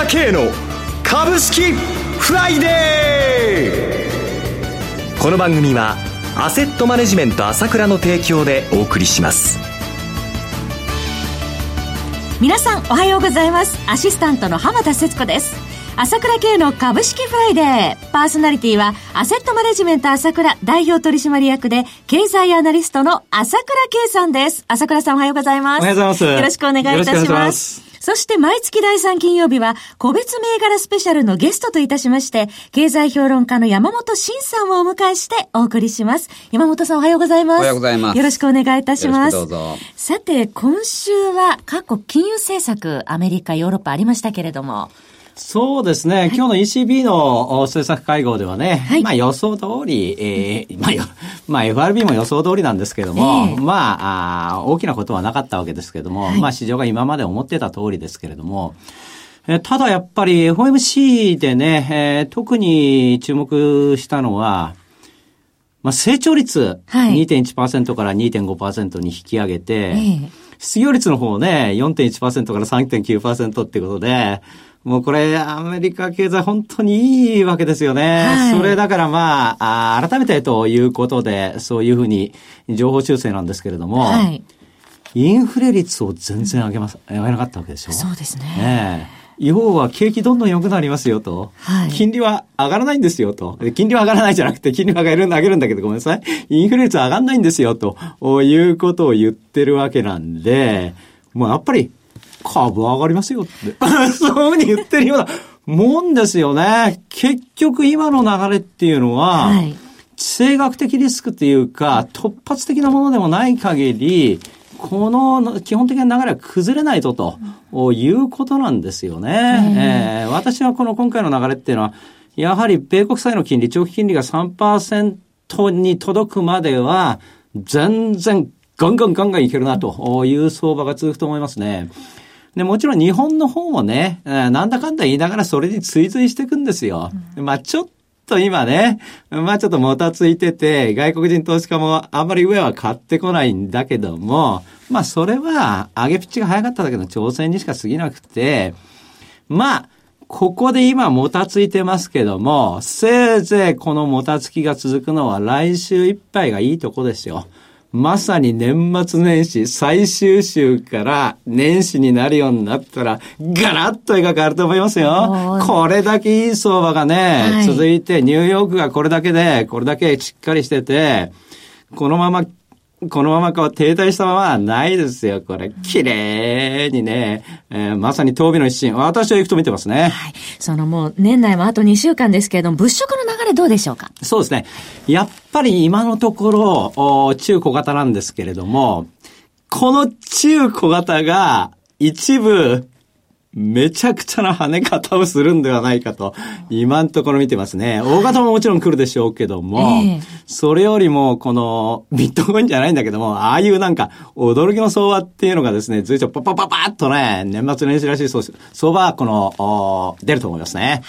倉慶の株式フライデーこの番組はアセットマネジメント朝倉の提供でお送りします皆さんおはようございますアシスタントの浜田節子です朝倉慶の株式フライデー。パーソナリティは、アセットマネジメント朝倉代表取締役で、経済アナリストの朝倉慶さんです。朝倉さんおはようございます。おはようございます。よろしくお願いいたします。そして毎月第3金曜日は、個別銘柄スペシャルのゲストといたしまして、経済評論家の山本伸さんをお迎えしてお送りします。山本さんおはようございます。おはようございます。よろしくお願いいたします。どうぞ。さて、今週は過去金融政策、アメリカ、ヨーロッパありましたけれども、そうですね、はい、今日の ECB の政策会合ではね、はい、まあ予想通り、えー、まあ、まあ FRB も予想通りなんですけども、えー、まああ、大きなことはなかったわけですけども、はい、まあ市場が今まで思ってた通りですけれども、えただやっぱり FOMC でね、えー、特に注目したのは、まあ、成長率、2.1%から2.5%に引き上げて、えー、失業率の方ね、4.1%から3.9%ってことで、もうこれ、アメリカ経済本当にいいわけですよね。はい、それだからまああ、改めてということで、そういうふうに情報修正なんですけれども、はい、インフレ率を全然上げます、上げなかったわけでしょ？そうですね。ね要は景気どんどん良くなりますよと。はい、金利は上がらないんですよと。金利は上がらないじゃなくて、金利は上げる上げるんだけどごめんなさい。インフレ率は上がらないんですよということを言ってるわけなんで、もうやっぱり株上がりますよって。そういうふうに言ってるようなもんですよね。結局今の流れっていうのは、はい、地政学的リスクっていうか、突発的なものでもない限り、この基本的な流れは崩れないぞということなんですよね。えー、私はこの今回の流れっていうのは、やはり米国債の金利、長期金利が3%に届くまでは、全然ガンガンガンガンいけるなという相場が続くと思いますね。で、もちろん日本の方もね、なんだかんだ言いながらそれに追随していくんですよ。うん、まあちょっと今ね、まあちょっともたついてて、外国人投資家もあんまり上は買ってこないんだけども、まあそれは上げピッチが早かっただけの挑戦にしか過ぎなくて、まあ、ここで今もたついてますけども、せいぜいこのもたつきが続くのは来週いっぱいがいいとこですよ。まさに年末年始最終週から年始になるようになったら、ガラッと絵が変わると思いますよ。これだけいい相場がね、はい、続いて、ニューヨークがこれだけで、これだけしっかりしてて、このままこのままこう停滞したままないですよ、これ。綺麗にね、えー、まさに当備の一心。私は行くと見てますね。はい。そのもう、年内もあと2週間ですけれども、物色の流れどうでしょうか？そうですね。やっぱり今のところ、お中小型なんですけれども、この中小型が一部、めちゃくちゃな跳ね方をするんではないかと、今のところ見てますね。大型ももちろん来るでしょうけども、えー、それよりも、この、ビットコインじゃないんだけども、ああいうなんか、驚きの相場っていうのがですね、随所パパパパッとね、年末年始らしい相場は、この、出ると思いますね。はい。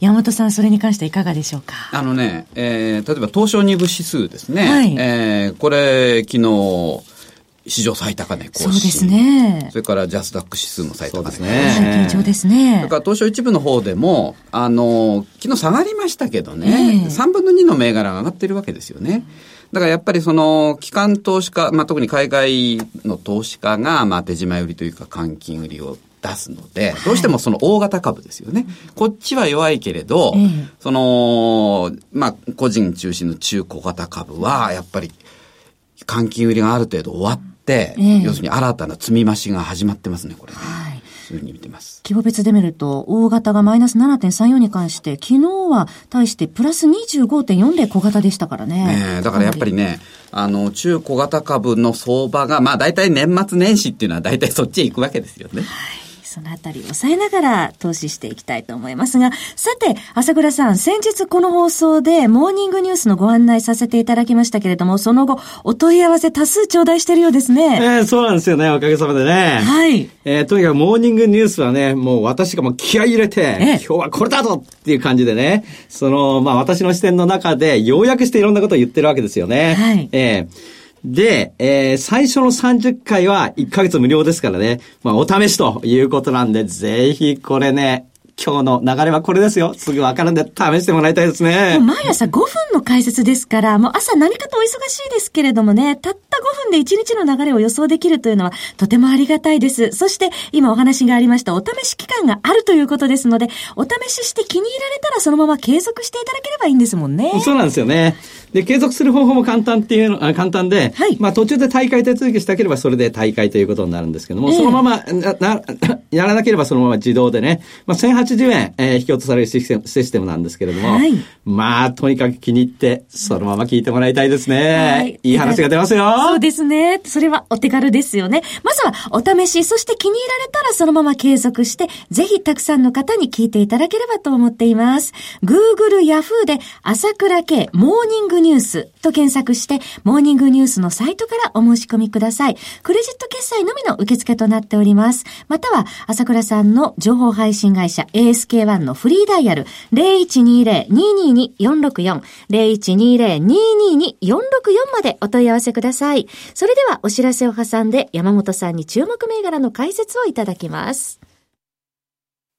山本さん、それに関していかがでしょうか？あのね、えー、例えば東証2部指数ですね。はい。えー、これ、昨日、史上最高値更新。そうですね。それからジャスダック指数の最高値。ですね。緊張ですね。それから東証一部の方でも、あの、昨日下がりましたけどね、えー、3分の2の銘柄が上がってるわけですよね。だからやっぱりその、機関投資家、まあ、特に海外の投資家が、まあ、手島売りというか、換金売りを出すので、どうしてもその大型株ですよね。こっちは弱いけれど、その、まあ、個人中心の中小型株は、やっぱり、換金売りがある程度終わって、、えー、要するに新たな積み増しが始まってますね、これね。はい。そういうふうに見てます。規模別で見ると、大型がマイナス7.34に関して、昨日は対してプラス25.4で小型でしたからね。ねだからやっぱりね、あの、中小型株の相場が、まあ大体年末年始っていうのは大体そっちへ行くわけですよね。はいそのあたりを抑えながら投資していきたいと思いますが、さて、朝倉さん、先日この放送でモーニングニュースのご案内させていただきましたけれども、その後、お問い合わせ多数頂戴してるようですね。えー、そうなんですよね、おかげさまでね。はい。えー、とにかくモーニングニュースはね、もう私がもう気合い入れて、えー、今日はこれだぞっていう感じでね、その、まあ私の視点の中で、要約していろんなことを言ってるわけですよね。はい。えーで、えー、最初の30回は1ヶ月無料ですからね。まあ、お試しということなんで、ぜひこれね、今日の流れはこれですよ。すぐわかるんで試してもらいたいですね。毎朝5分の解説ですから、もう朝何かとお忙しいですけれどもね、たった5分で1日の流れを予想できるというのはとてもありがたいです。そして今お話がありましたお試し期間があるということですので、お試しして気に入られたらそのまま継続していただければいいんですもんね。そうなんですよね。で、継続する方法も簡単っていうの、あ簡単で、はい、まあ途中で大会手続きしたければそれで大会ということになるんですけども、えー、そのままな、な、やらなければそのまま自動でね、まあ1080円、えー、引き落とされるシステムなんですけれども、はい、まあとにかく気に入って、そのまま聞いてもらいたいですね。はい、いい話が出ますよ。そうですね。それはお手軽ですよね。まずはお試し、そして気に入られたらそのまま継続して、ぜひたくさんの方に聞いていただければと思っています。Google、Yahoo で朝倉系モーニングニュースと検索して、モーニングニュースのサイトからお申し込みください。クレジット決済のみの受付となっております。または、朝倉さんの情報配信会社 ASK1 のフリーダイヤル0120-222-464 0120-222-464までお問い合わせください。それではお知らせを挟んで山本さんに注目銘柄の解説をいただきます。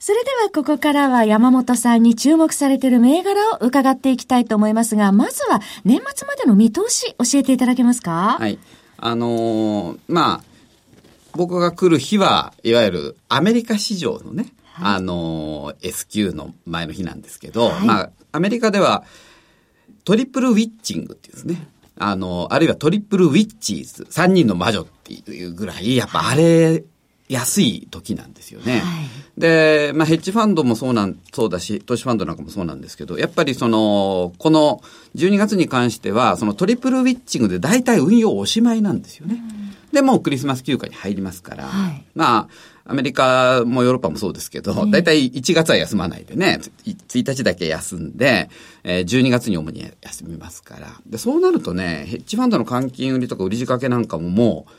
それではここからは山本さんに注目されている銘柄を伺っていきたいと思いますが、まずは年末までの見通し教えていただけますか？はい。あのー、まあ、僕が来る日は、いわゆるアメリカ市場のね、はい、あのー、S q の前の日なんですけど、はい、まあ、アメリカではトリプルウィッチングっていうんですね。あの、あるいはトリプルウィッチーズ、三人の魔女っていうぐらい、やっぱあれ安い時なんですよね。はい、で、まあ、ヘッジファンドもそうなん、そうだし、投資ファンドなんかもそうなんですけど、やっぱりその、この12月に関しては、そのトリプルウィッチングで大体運用おしまいなんですよね。で、もうクリスマス休暇に入りますから、はい、まあ、アメリカもヨーロッパもそうですけど、大体1月は休まないでね、1日だけ休んで、えー、12月に主に休みますから。で、そうなるとね、ヘッジファンドの換金売りとか売り仕掛けなんかももう、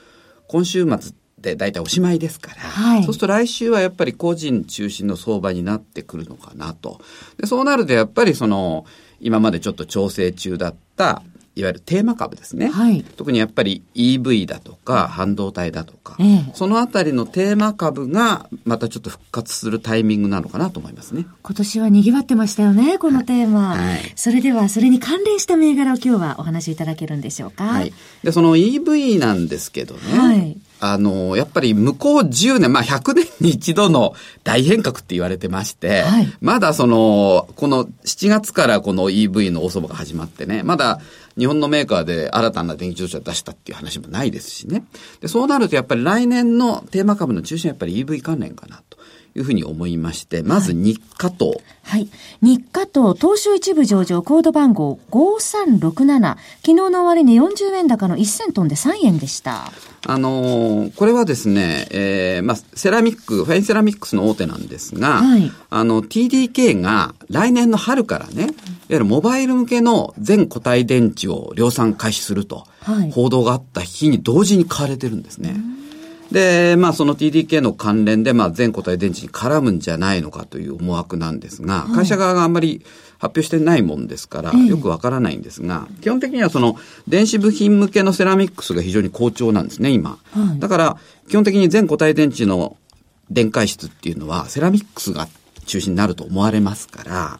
今週末で大体おしまいですから、はい、そうすると来週はやっぱり個人中心の相場になってくるのかなと。でそうなるとやっぱりその、今までちょっと調整中だった、いわゆるテーマ株ですね、はい、特にやっぱり EV だとか半導体だとか、ええ、そのあたりのテーマ株がまたちょっと復活するタイミングなのかなと思いますね。今年は賑わってましたよねこのテーマ、はい、それではそれに関連した銘柄を今日はお話しいただけるんでしょうか、はい、でその EV なんですけどね、はいあの、やっぱり向こう10年、まあ100年に一度の大変革って言われてまして、はい、まだその、この7月からこの EV の大相場が始まってね、まだ日本のメーカーで新たな電気自動車を出したっていう話もないですしね。で、そうなるとやっぱり来年のテーマ株の中心はやっぱり EV 関連かなと。いうふうに思いまして、まず日課と、はい。日課と東証一部上場コード番号5367。昨日の終値40円高の1000トンで3円でした。あのー、これはですね、えー、まあ、セラミック、ファインセラミックスの大手なんですが、はい、あの、TDK が来年の春からね、いわゆるモバイル向けの全固体電池を量産開始すると、報道があった日に同時に買われてるんですね。で、まあその TDK の関連で、まあ全固体電池に絡むんじゃないのかという思惑なんですが、会社側があんまり発表してないもんですから、よくわからないんですが、基本的にはその電子部品向けのセラミックスが非常に好調なんですね、今。だから、基本的に全固体電池の電解質っていうのは、セラミックスが中心になると思われますから、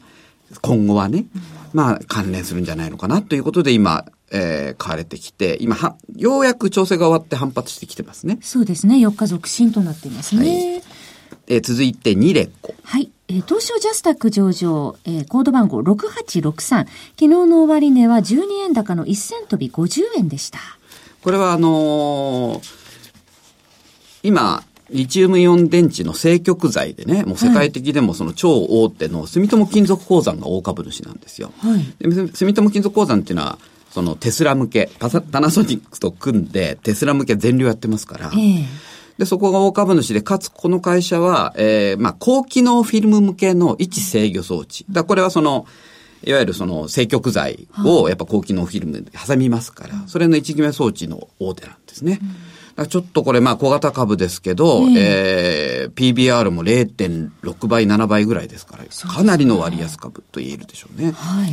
今後はね、まあ関連するんじゃないのかなということで今、えー、買われてきて、今は、ようやく調整が終わって反発してきてますね。そうですね。4日続伸となっていますね。はい、えー、続いて2レコ。はい。えー、東証ジャスタック上場、えー、コード番号6863。昨日の終値は12円高の1000飛び50円でした。これはあのー、今、リチウムイオン電池の正極材でね、もう世界的でもその超大手の住友金属鉱山が大株主なんですよ。はい、で住友金属鉱山っていうのは、そのテスラ向けパナソニックと組んでテスラ向け全量やってますから、えー、で、そこが大株主で、かつこの会社は、えー、まあ、高機能フィルム向けの位置制御装置。だこれはその、いわゆるその正極材をやっぱ高機能フィルムで挟みますから、それの一決め装置の大手なんですね。うん、ちょっとこれまあ小型株ですけど、えー、PBR も0.6倍、7倍ぐらいですから、かなりの割安株と言えるでしょうね。はい。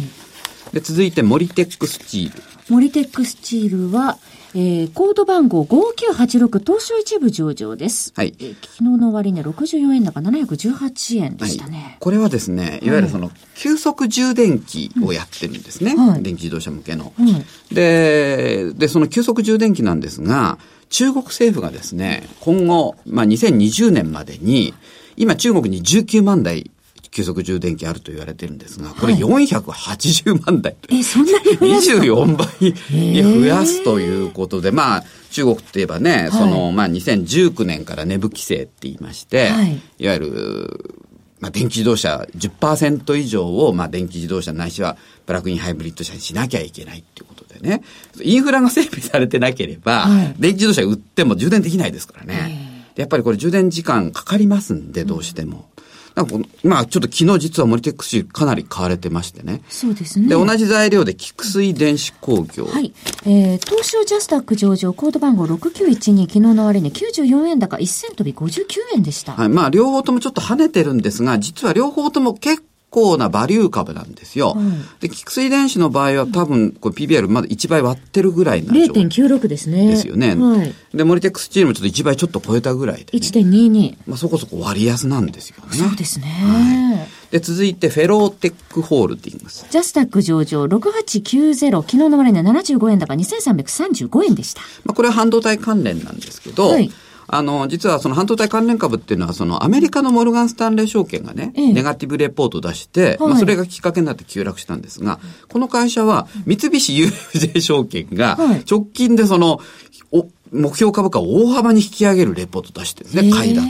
で、続いてモリテックスチール。モリテックスチールは、えー、コード番号5986東証一部上場です。はい。えー、昨日の終値、ね、64円高718円でしたね、はい。これはですね、いわゆるその、急速充電器をやってるんですね。はい、電気自動車向けの、はい。で、で、その急速充電器なんですが、中国政府がですね、今後、まあ、2020年までに、今中国に19万台急速充電器あると言われてるんですが、これ480万台と、はい、え、そんなに増やす24倍に増やすということで、まあ、中国って言えばね、はい、その、まあ、2019年から値吹規制って言いまして、はい、いわゆる、まあ、電気自動車10%以上を、まあ、電気自動車ないしは、プラグインハイブリッド車にしなきゃいけないっていうことでね。インフラが整備されてなければ、はい、電気自動車売っても充電できないですからね。やっぱりこれ充電時間かかりますんで、どうしても。なん。かまあちょっと昨日実はモリテックスかなり買われてましてね。そうですね。で、同じ材料で菊水電子工業。はい。えー、東証ジャスタック上場コード番号6912昨日の終値94円高1銭飛び59円でした。はい。まあ両方ともちょっと跳ねてるんですが、実は両方とも結構なバリュー株なんですよ。うん、で、菊水電子の場合は多分、これ PBR まだ1倍割ってるぐらいな状0.96ですね。ですよね。はい。で、モリテックスチールもちょっと1倍ちょっと超えたぐらいで、ね。1.22。まあそこそこ割安なんですよね。そうですね。はい。で、続いて、フェローテックホールディングス。ジャスタック上場6890、昨日の終値75円高2335円でした。まあこれは半導体関連なんですけど、はい。あの、実はその半導体関連株っていうのは、そのアメリカのモルガン・スタンレー証券がね、ええ、ネガティブレポートを出して、はい、まあそれがきっかけになって急落したんですが、この会社は三菱 UFJ 証券が直近でその、お目標株価を大幅に引き上げるレポートを出してですね、買いだと。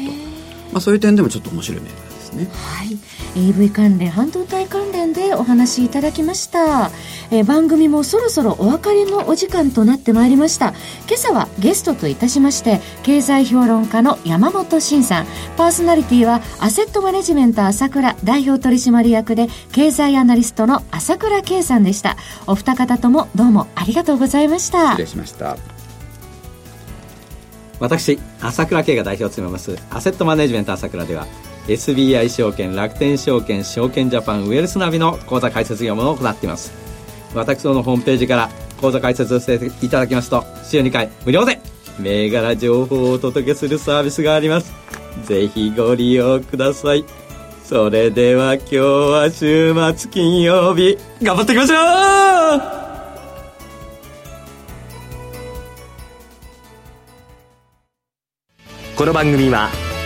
まあそういう点でもちょっと面白い銘柄ですね。はい。EV 関連、半導体関連でお話しいただきました。えー、番組もそろそろお別れのお時間となってまいりました。今朝はゲストといたしまして、経済評論家の山本慎さん、パーソナリティはアセットマネジメント朝倉代表取締役で経済アナリストの朝倉圭さんでした。お二方ともどうもありがとうございました。失礼しました。私朝倉慶が代表を務めますアセットマネジメント朝倉では SBI 証券楽天証券証券ジャパンウェルスナビの口座開設業務を行っています。私どのホームページから口座開設していただきますと週2回無料で銘柄情報をお届けするサービスがあります。ぜひご利用ください。それでは今日は週末金曜日頑張っていきましょう!この番組は